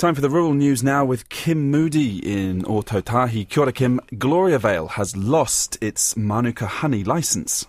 Time for the rural news now with Kim Moodie in Ōtautahi. Kia ora, Kim. Gloriavale has lost its Manuka honey licence.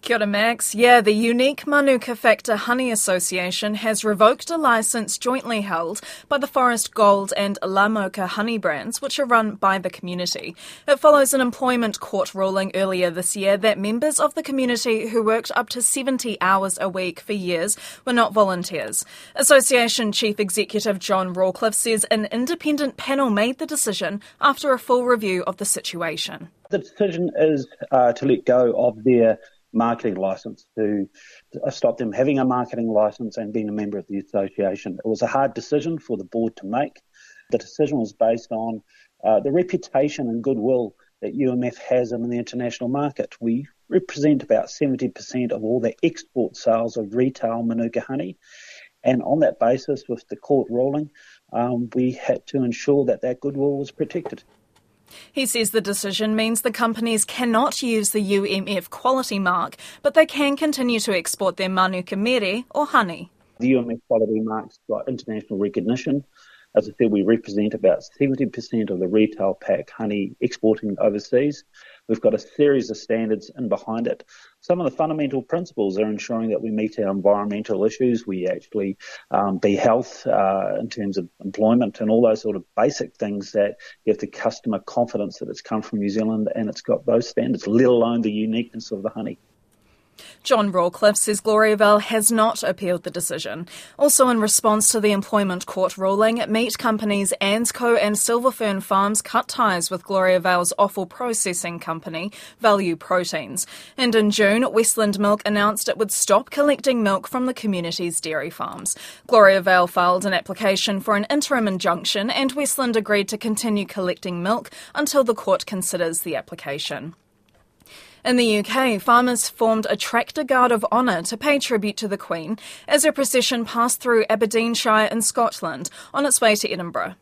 Kia ora, Max. Yeah, the unique Manuka Factor Honey Association has revoked a license jointly held by the Forest Gold and La Mocha honey brands, which are run by the community. It follows an employment court ruling earlier this year that members of the community who worked up to 70 hours a week for years were not volunteers. Association Chief Executive John Rawcliffe says an independent panel made the decision after a full review of the situation. The decision is uh, to let go of their marketing license to stop them having a marketing license and being a member of the association. It was a hard decision for the board to make. The decision was based on uh, the reputation and goodwill that UMF has in the international market. We represent about 70% of all the export sales of retail Manuka honey. And on that basis, with the court ruling, um, we had to ensure that that goodwill was protected. He says the decision means the companies cannot use the UMF quality mark, but they can continue to export their manuka mere or honey. The UMF quality mark's got international recognition. As I said, we represent about 70% of the retail pack honey exporting overseas. We've got a series of standards in behind it. Some of the fundamental principles are ensuring that we meet our environmental issues, we actually um, be health uh, in terms of employment and all those sort of basic things that give the customer confidence that it's come from New Zealand and it's got those standards, let alone the uniqueness of the honey. John Rawcliffe says Gloriavale has not appealed the decision. Also, in response to the employment court ruling, meat companies ANZCO and Silver Fern Farms cut ties with Gloriavale's offal processing company, Value Proteins. And in June, Westland Milk announced it would stop collecting milk from the community's dairy farms. Gloriavale filed an application for an interim injunction, and Westland agreed to continue collecting milk until the court considers the application. In the UK, farmers formed a tractor guard of honour to pay tribute to the Queen as her procession passed through Aberdeenshire in Scotland on its way to Edinburgh.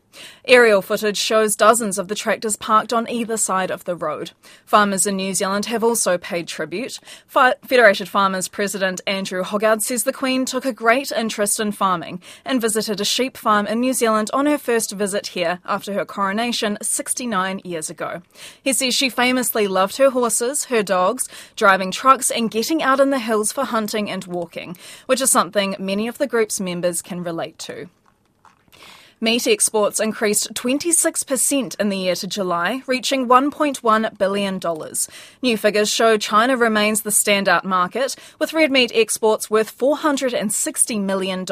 Aerial footage shows dozens of the tractors parked on either side of the road. Farmers in New Zealand have also paid tribute. Federated Farmers President Andrew Hoggard says the Queen took a great interest in farming and visited a sheep farm in New Zealand on her first visit here after her coronation 69 years ago. He says she famously loved her horses, her dogs, driving trucks, and getting out in the hills for hunting and walking, which is something many of the group's members can relate to. Meat exports increased 26% in the year to July, reaching $1.1 billion. New figures show China remains the standout market, with red meat exports worth $460 million.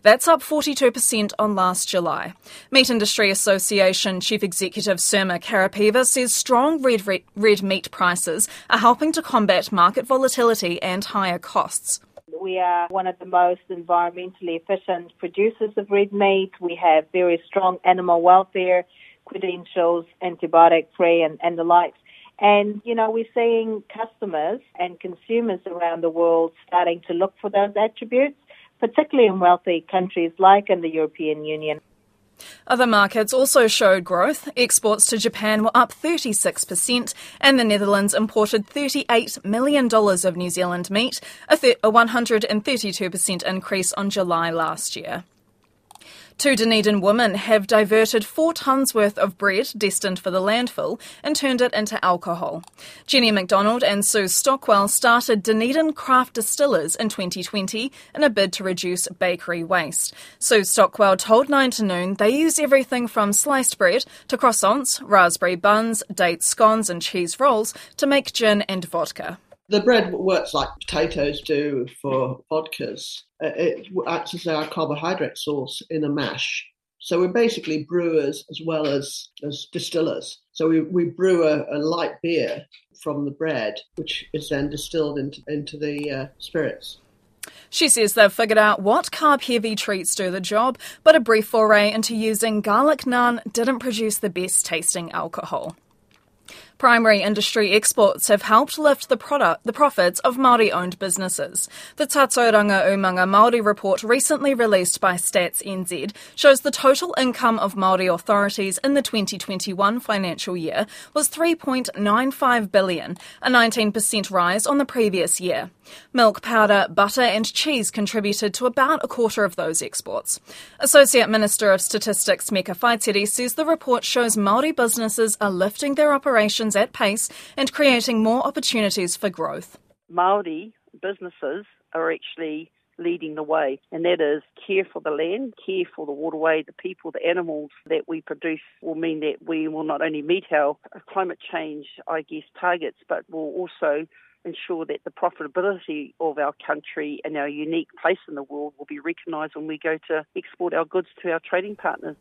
That's up 42% on last July. Meat Industry Association Chief Executive Sirma Karapeeva says strong red, red meat prices are helping to combat market volatility and higher costs. We are one of the most environmentally efficient producers of red meat. We have very strong animal welfare credentials, antibiotic free, and, and the likes. And, you know, we're seeing customers and consumers around the world starting to look for those attributes, particularly in wealthy countries like in the European Union. Other markets also showed growth. Exports to Japan were up 36%, and the Netherlands imported $38 million of New Zealand meat, a, th- a 132% increase on July last year. Two Dunedin women have diverted four tonnes worth of bread destined for the landfill and turned it into alcohol. Jenny McDonald and Sue Stockwell started Dunedin Craft Distillers in 2020 in a bid to reduce bakery waste. Sue Stockwell told 9 to Noon they use everything from sliced bread to croissants, raspberry buns, date scones, and cheese rolls to make gin and vodka. The bread works like potatoes do for vodkas. Uh, it acts as our carbohydrate source in a mash. So we're basically brewers as well as, as distillers. So we, we brew a, a light beer from the bread, which is then distilled into, into the uh, spirits. She says they've figured out what carb heavy treats do the job, but a brief foray into using garlic naan didn't produce the best tasting alcohol. Primary industry exports have helped lift the product, the profits of Māori-owned businesses. The Tatauranga Umanga Māori report recently released by Stats NZ shows the total income of Māori authorities in the 2021 financial year was 3.95 billion, a 19% rise on the previous year. Milk powder, butter and cheese contributed to about a quarter of those exports. Associate Minister of Statistics Meka Whaitiri says the report shows Māori businesses are lifting their operations at pace and creating more opportunities for growth. Māori businesses are actually leading the way, and that is care for the land, care for the waterway, the people, the animals that we produce will mean that we will not only meet our climate change, I guess, targets, but will also ensure that the profitability of our country and our unique place in the world will be recognised when we go to export our goods to our trading partners.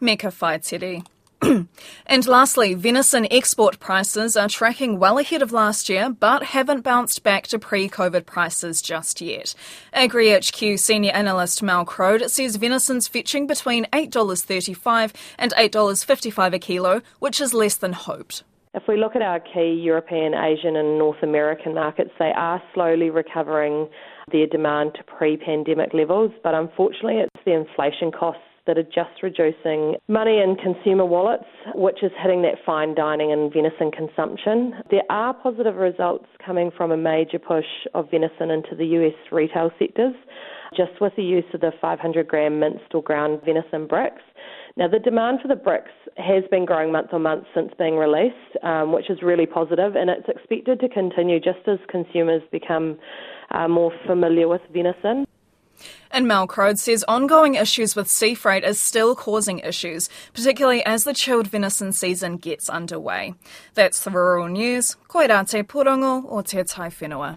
Meka Whaitiri. and lastly, venison export prices are tracking well ahead of last year, but haven't bounced back to pre COVID prices just yet. AgriHQ senior analyst Mel Croad says venison's fetching between $8.35 and $8.55 a kilo, which is less than hoped. If we look at our key European, Asian, and North American markets, they are slowly recovering their demand to pre pandemic levels, but unfortunately, it's the inflation costs that are just reducing money in consumer wallets, which is hitting that fine dining and venison consumption. There are positive results coming from a major push of venison into the US retail sectors, just with the use of the 500 gram minced or ground venison bricks. Now, the demand for the bricks has been growing month on month since being released, um, which is really positive, and it's expected to continue just as consumers become uh, more familiar with venison. And Mel Croad says ongoing issues with sea freight is still causing issues, particularly as the chilled venison season gets underway. That's the rural news. Koirate Porongo o Te Tai Whenua.